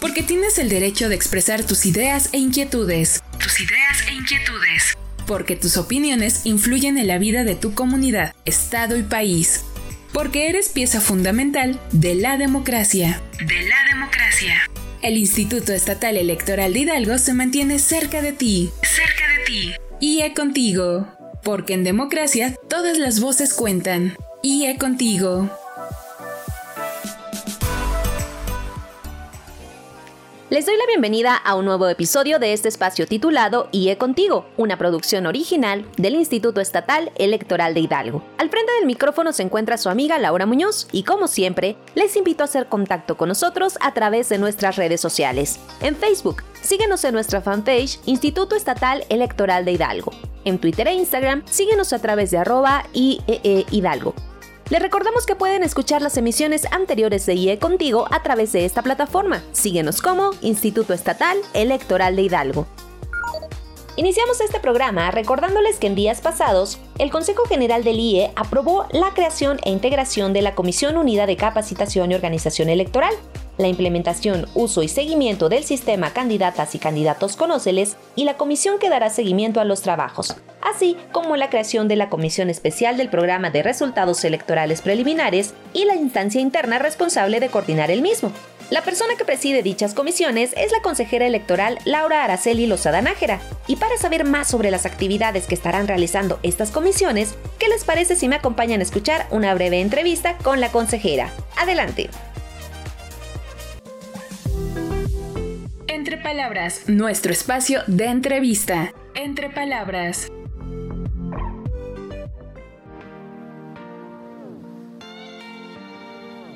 porque tienes el derecho de expresar tus ideas e inquietudes. Tus ideas e inquietudes. Porque tus opiniones influyen en la vida de tu comunidad, estado y país. Porque eres pieza fundamental de la democracia. De la democracia. El Instituto Estatal Electoral de Hidalgo se mantiene cerca de ti. Cerca de ti. IE contigo. Porque en democracia todas las voces cuentan. IE contigo. Les doy la bienvenida a un nuevo episodio de este espacio titulado IE Contigo, una producción original del Instituto Estatal Electoral de Hidalgo. Al frente del micrófono se encuentra su amiga Laura Muñoz y como siempre, les invito a hacer contacto con nosotros a través de nuestras redes sociales. En Facebook, síguenos en nuestra fanpage Instituto Estatal Electoral de Hidalgo. En Twitter e Instagram, síguenos a través de arroba IEE Hidalgo. Les recordamos que pueden escuchar las emisiones anteriores de IE Contigo a través de esta plataforma. Síguenos como Instituto Estatal Electoral de Hidalgo. Iniciamos este programa recordándoles que en días pasados, el Consejo General del IE aprobó la creación e integración de la Comisión Unida de Capacitación y Organización Electoral, la implementación, uso y seguimiento del sistema Candidatas y Candidatos Conóceles y la comisión que dará seguimiento a los trabajos, así como la creación de la Comisión Especial del Programa de Resultados Electorales Preliminares y la instancia interna responsable de coordinar el mismo. La persona que preside dichas comisiones es la consejera electoral Laura Araceli Lozada Nájera. Y para saber más sobre las actividades que estarán realizando estas comisiones, ¿qué les parece si me acompañan a escuchar una breve entrevista con la consejera? Adelante. Entre Palabras, nuestro espacio de entrevista. Entre Palabras.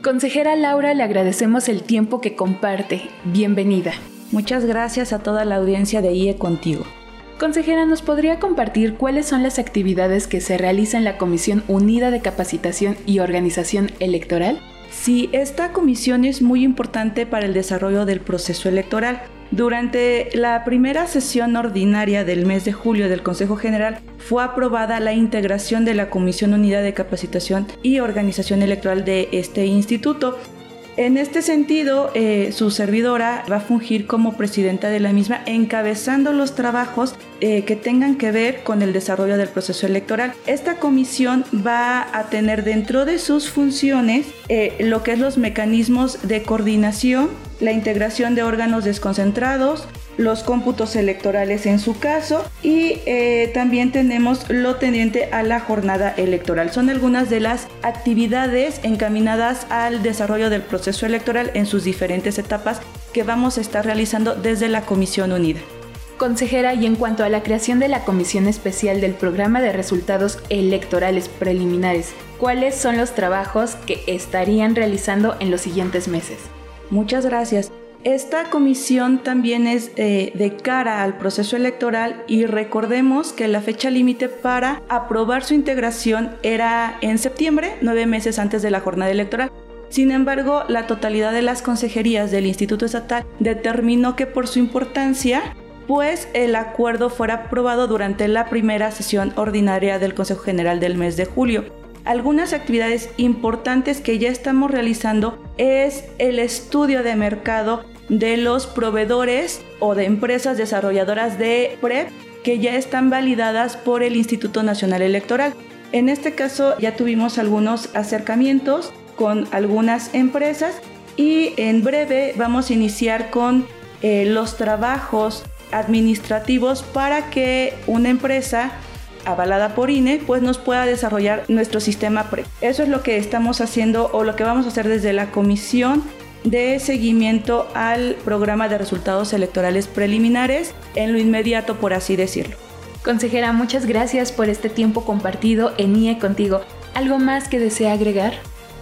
Consejera Laura, le agradecemos el tiempo que comparte. Bienvenida. Muchas gracias a toda la audiencia de IE Contigo. Consejera, ¿nos podría compartir cuáles son las actividades que se realizan en la Comisión Unida de Capacitación y Organización Electoral? Sí, esta comisión es muy importante para el desarrollo del proceso electoral. Durante la primera sesión ordinaria del mes de julio del Consejo General fue aprobada la integración de la Comisión Unida de Capacitación y Organización Electoral de este instituto. En este sentido, eh, su servidora va a fungir como presidenta de la misma, encabezando los trabajos eh, que tengan que ver con el desarrollo del proceso electoral. Esta comisión va a tener dentro de sus funciones eh, lo que es los mecanismos de coordinación, la integración de órganos desconcentrados, los cómputos electorales en su caso y eh, también tenemos lo tendiente a la jornada electoral. Son algunas de las actividades encaminadas al desarrollo del proceso electoral en sus diferentes etapas que vamos a estar realizando desde la Comisión Unida. Consejera, y en cuanto a la creación de la Comisión Especial del Programa de Resultados Electorales Preliminares, ¿cuáles son los trabajos que estarían realizando en los siguientes meses? Muchas gracias. Esta comisión también es eh, de cara al proceso electoral y recordemos que la fecha límite para aprobar su integración era en septiembre, nueve meses antes de la jornada electoral. Sin embargo, la totalidad de las consejerías del Instituto Estatal determinó que por su importancia, pues el acuerdo fuera aprobado durante la primera sesión ordinaria del Consejo General del mes de julio. Algunas actividades importantes que ya estamos realizando es el estudio de mercado de los proveedores o de empresas desarrolladoras de PREP que ya están validadas por el Instituto Nacional Electoral. En este caso ya tuvimos algunos acercamientos con algunas empresas y en breve vamos a iniciar con eh, los trabajos administrativos para que una empresa avalada por INE, pues nos pueda desarrollar nuestro sistema PRE. Eso es lo que estamos haciendo o lo que vamos a hacer desde la comisión de seguimiento al programa de resultados electorales preliminares en lo inmediato, por así decirlo. Consejera, muchas gracias por este tiempo compartido en IE contigo. ¿Algo más que desea agregar?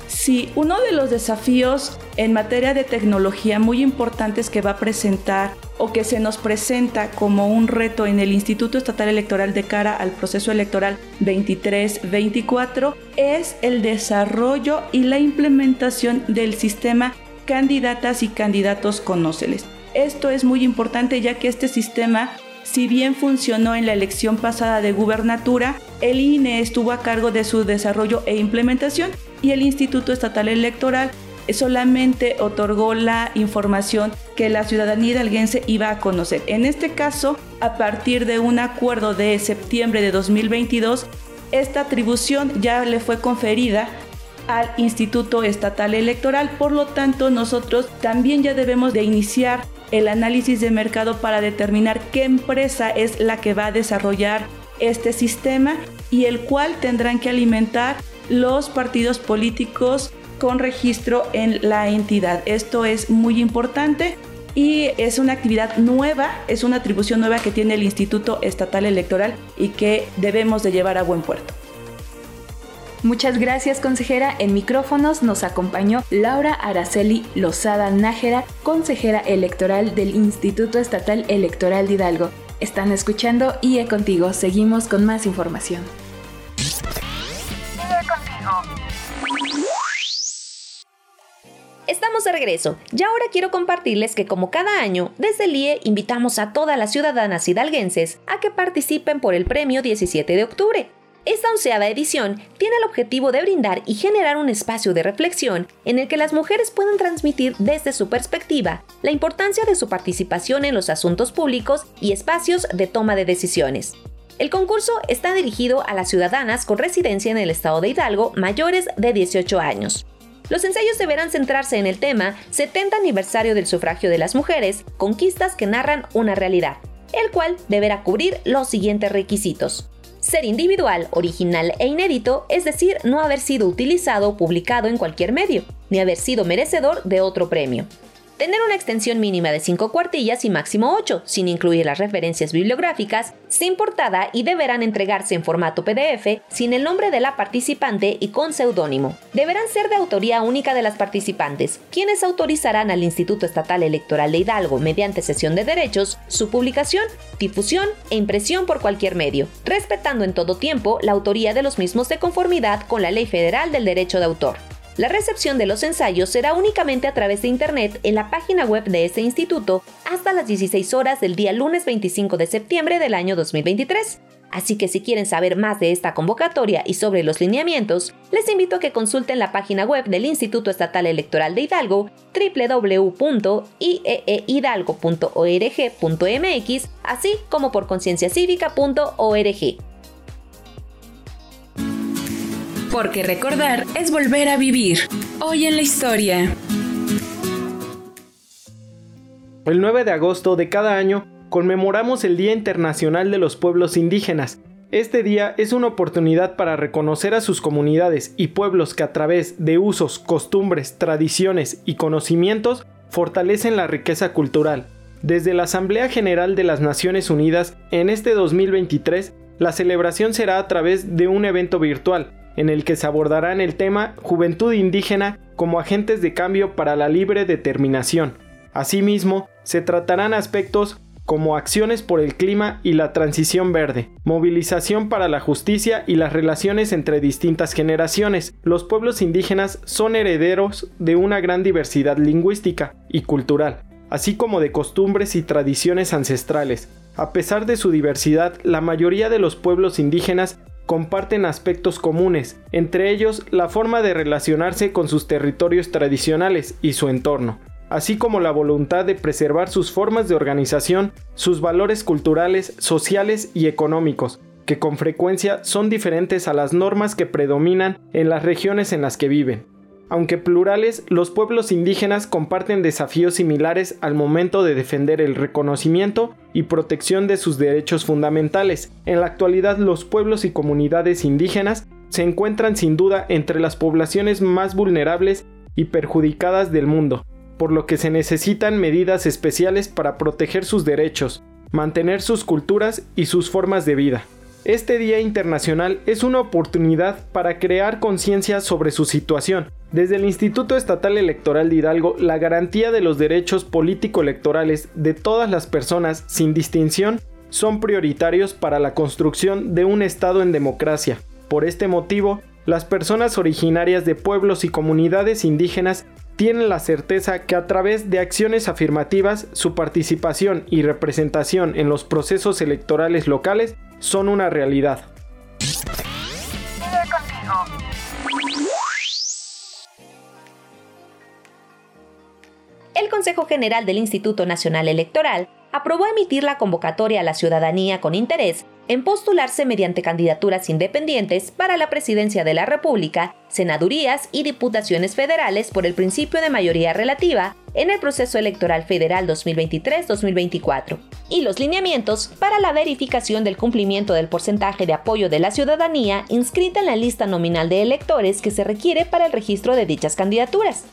Sí, uno de los desafíos en materia de tecnología muy importantes que va a presentar o que se nos presenta como un reto en el Instituto Estatal Electoral de cara al proceso electoral 23-24 es el desarrollo y la implementación del sistema candidatas y candidatos conóceles. Esto es muy importante ya que este sistema si bien funcionó en la elección pasada de gubernatura, el INE estuvo a cargo de su desarrollo e implementación y el Instituto Estatal Electoral solamente otorgó la información que la ciudadanía hidalguense iba a conocer. En este caso, a partir de un acuerdo de septiembre de 2022, esta atribución ya le fue conferida al Instituto Estatal Electoral, por lo tanto nosotros también ya debemos de iniciar el análisis de mercado para determinar qué empresa es la que va a desarrollar este sistema y el cual tendrán que alimentar los partidos políticos con registro en la entidad. Esto es muy importante y es una actividad nueva, es una atribución nueva que tiene el Instituto Estatal Electoral y que debemos de llevar a buen puerto. Muchas gracias, consejera. En micrófonos nos acompañó Laura Araceli Lozada Nájera, consejera electoral del Instituto Estatal Electoral de Hidalgo. Están escuchando IE Contigo. Seguimos con más información. De regreso y ahora quiero compartirles que como cada año, desde el IE invitamos a todas las ciudadanas hidalguenses a que participen por el premio 17 de octubre. Esta onceava edición tiene el objetivo de brindar y generar un espacio de reflexión en el que las mujeres puedan transmitir desde su perspectiva la importancia de su participación en los asuntos públicos y espacios de toma de decisiones. El concurso está dirigido a las ciudadanas con residencia en el estado de Hidalgo mayores de 18 años. Los ensayos deberán centrarse en el tema 70 aniversario del sufragio de las mujeres, conquistas que narran una realidad, el cual deberá cubrir los siguientes requisitos. Ser individual, original e inédito, es decir, no haber sido utilizado o publicado en cualquier medio, ni haber sido merecedor de otro premio tener una extensión mínima de 5 cuartillas y máximo 8, sin incluir las referencias bibliográficas, sin portada y deberán entregarse en formato PDF, sin el nombre de la participante y con seudónimo. Deberán ser de autoría única de las participantes, quienes autorizarán al Instituto Estatal Electoral de Hidalgo, mediante sesión de derechos, su publicación, difusión e impresión por cualquier medio, respetando en todo tiempo la autoría de los mismos de conformidad con la Ley Federal del Derecho de Autor. La recepción de los ensayos será únicamente a través de Internet en la página web de este instituto hasta las 16 horas del día lunes 25 de septiembre del año 2023. Así que si quieren saber más de esta convocatoria y sobre los lineamientos, les invito a que consulten la página web del Instituto Estatal Electoral de Hidalgo, www.ieehidalgo.org.mx, así como por concienciacívica.org. Porque recordar es volver a vivir. Hoy en la historia. El 9 de agosto de cada año conmemoramos el Día Internacional de los Pueblos Indígenas. Este día es una oportunidad para reconocer a sus comunidades y pueblos que a través de usos, costumbres, tradiciones y conocimientos fortalecen la riqueza cultural. Desde la Asamblea General de las Naciones Unidas, en este 2023, la celebración será a través de un evento virtual, en el que se abordarán el tema Juventud indígena como agentes de cambio para la libre determinación. Asimismo, se tratarán aspectos como acciones por el clima y la transición verde, movilización para la justicia y las relaciones entre distintas generaciones. Los pueblos indígenas son herederos de una gran diversidad lingüística y cultural, así como de costumbres y tradiciones ancestrales. A pesar de su diversidad, la mayoría de los pueblos indígenas comparten aspectos comunes, entre ellos la forma de relacionarse con sus territorios tradicionales y su entorno, así como la voluntad de preservar sus formas de organización, sus valores culturales, sociales y económicos, que con frecuencia son diferentes a las normas que predominan en las regiones en las que viven. Aunque plurales, los pueblos indígenas comparten desafíos similares al momento de defender el reconocimiento y protección de sus derechos fundamentales. En la actualidad los pueblos y comunidades indígenas se encuentran sin duda entre las poblaciones más vulnerables y perjudicadas del mundo, por lo que se necesitan medidas especiales para proteger sus derechos, mantener sus culturas y sus formas de vida. Este Día Internacional es una oportunidad para crear conciencia sobre su situación. Desde el Instituto Estatal Electoral de Hidalgo, la garantía de los derechos político-electorales de todas las personas, sin distinción, son prioritarios para la construcción de un Estado en democracia. Por este motivo, las personas originarias de pueblos y comunidades indígenas tienen la certeza que a través de acciones afirmativas su participación y representación en los procesos electorales locales son una realidad. El Consejo General del Instituto Nacional Electoral aprobó emitir la convocatoria a la ciudadanía con interés en postularse mediante candidaturas independientes para la presidencia de la República, senadurías y diputaciones federales por el principio de mayoría relativa en el proceso electoral federal 2023-2024, y los lineamientos para la verificación del cumplimiento del porcentaje de apoyo de la ciudadanía inscrita en la lista nominal de electores que se requiere para el registro de dichas candidaturas.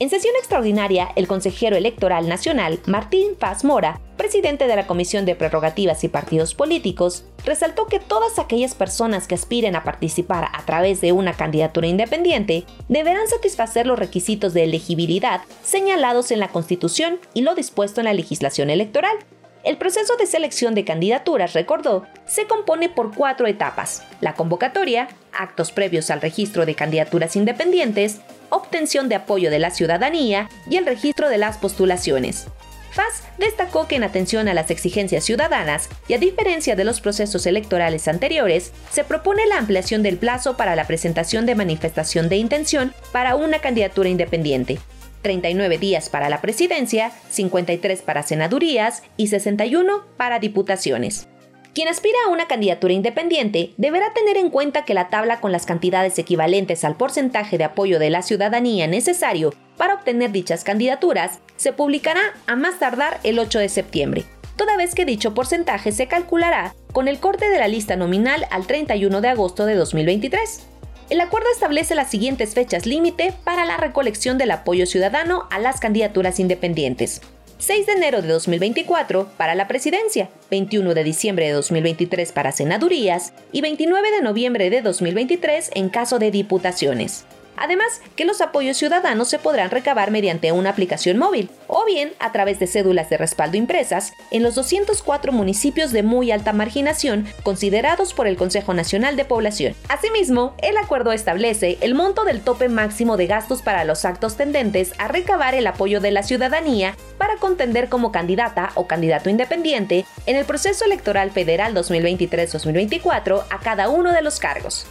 En sesión extraordinaria, el consejero electoral nacional, Martín Paz Mora, presidente de la Comisión de Prerrogativas y Partidos Políticos, resaltó que todas aquellas personas que aspiren a participar a través de una candidatura independiente deberán satisfacer los requisitos de elegibilidad señalados en la Constitución y lo dispuesto en la legislación electoral. El proceso de selección de candidaturas, recordó, se compone por cuatro etapas. La convocatoria, actos previos al registro de candidaturas independientes, obtención de apoyo de la ciudadanía y el registro de las postulaciones. FAS destacó que en atención a las exigencias ciudadanas y a diferencia de los procesos electorales anteriores, se propone la ampliación del plazo para la presentación de manifestación de intención para una candidatura independiente. 39 días para la presidencia, 53 para senadurías y 61 para diputaciones. Quien aspira a una candidatura independiente deberá tener en cuenta que la tabla con las cantidades equivalentes al porcentaje de apoyo de la ciudadanía necesario para obtener dichas candidaturas se publicará a más tardar el 8 de septiembre, toda vez que dicho porcentaje se calculará con el corte de la lista nominal al 31 de agosto de 2023. El acuerdo establece las siguientes fechas límite para la recolección del apoyo ciudadano a las candidaturas independientes. 6 de enero de 2024 para la presidencia, 21 de diciembre de 2023 para senadurías y 29 de noviembre de 2023 en caso de diputaciones. Además, que los apoyos ciudadanos se podrán recabar mediante una aplicación móvil o bien a través de cédulas de respaldo impresas en los 204 municipios de muy alta marginación considerados por el Consejo Nacional de Población. Asimismo, el acuerdo establece el monto del tope máximo de gastos para los actos tendentes a recabar el apoyo de la ciudadanía para contender como candidata o candidato independiente en el proceso electoral federal 2023-2024 a cada uno de los cargos.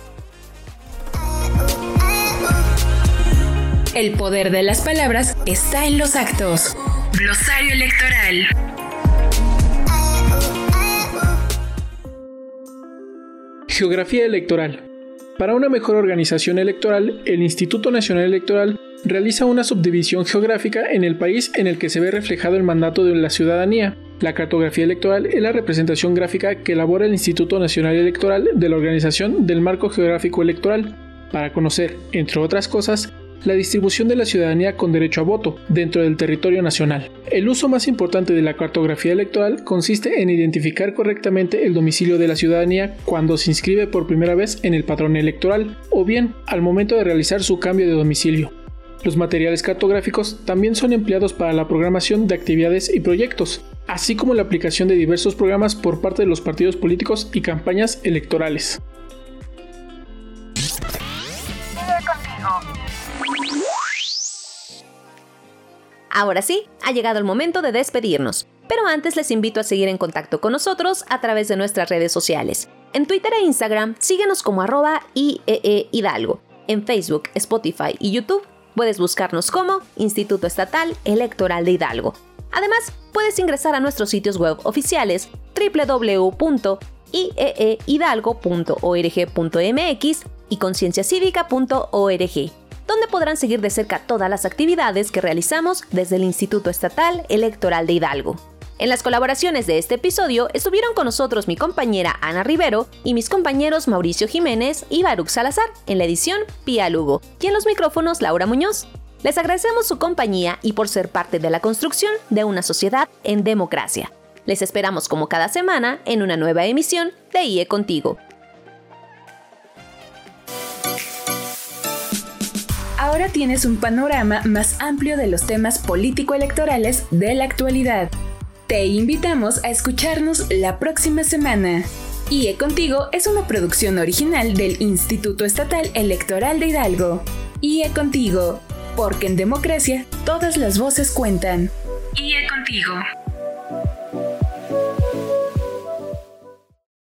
El poder de las palabras está en los actos. Glosario electoral. Geografía electoral. Para una mejor organización electoral, el Instituto Nacional Electoral realiza una subdivisión geográfica en el país en el que se ve reflejado el mandato de la ciudadanía. La cartografía electoral es la representación gráfica que elabora el Instituto Nacional Electoral de la organización del marco geográfico electoral, para conocer, entre otras cosas, la distribución de la ciudadanía con derecho a voto dentro del territorio nacional. El uso más importante de la cartografía electoral consiste en identificar correctamente el domicilio de la ciudadanía cuando se inscribe por primera vez en el patrón electoral o bien al momento de realizar su cambio de domicilio. Los materiales cartográficos también son empleados para la programación de actividades y proyectos, así como la aplicación de diversos programas por parte de los partidos políticos y campañas electorales. Ahora sí, ha llegado el momento de despedirnos. Pero antes les invito a seguir en contacto con nosotros a través de nuestras redes sociales. En Twitter e Instagram, síguenos como arroba IEE Hidalgo. En Facebook, Spotify y YouTube, puedes buscarnos como Instituto Estatal Electoral de Hidalgo. Además, puedes ingresar a nuestros sitios web oficiales www.ieehidalgo.org.mx y concienciacívica.org donde podrán seguir de cerca todas las actividades que realizamos desde el Instituto Estatal Electoral de Hidalgo. En las colaboraciones de este episodio estuvieron con nosotros mi compañera Ana Rivero y mis compañeros Mauricio Jiménez y Baruch Salazar, en la edición Pía Lugo, y en los micrófonos Laura Muñoz. Les agradecemos su compañía y por ser parte de la construcción de una sociedad en democracia. Les esperamos como cada semana en una nueva emisión de IE Contigo. Ahora tienes un panorama más amplio de los temas político-electorales de la actualidad. Te invitamos a escucharnos la próxima semana. IE Contigo es una producción original del Instituto Estatal Electoral de Hidalgo. IE Contigo, porque en democracia todas las voces cuentan. IE Contigo.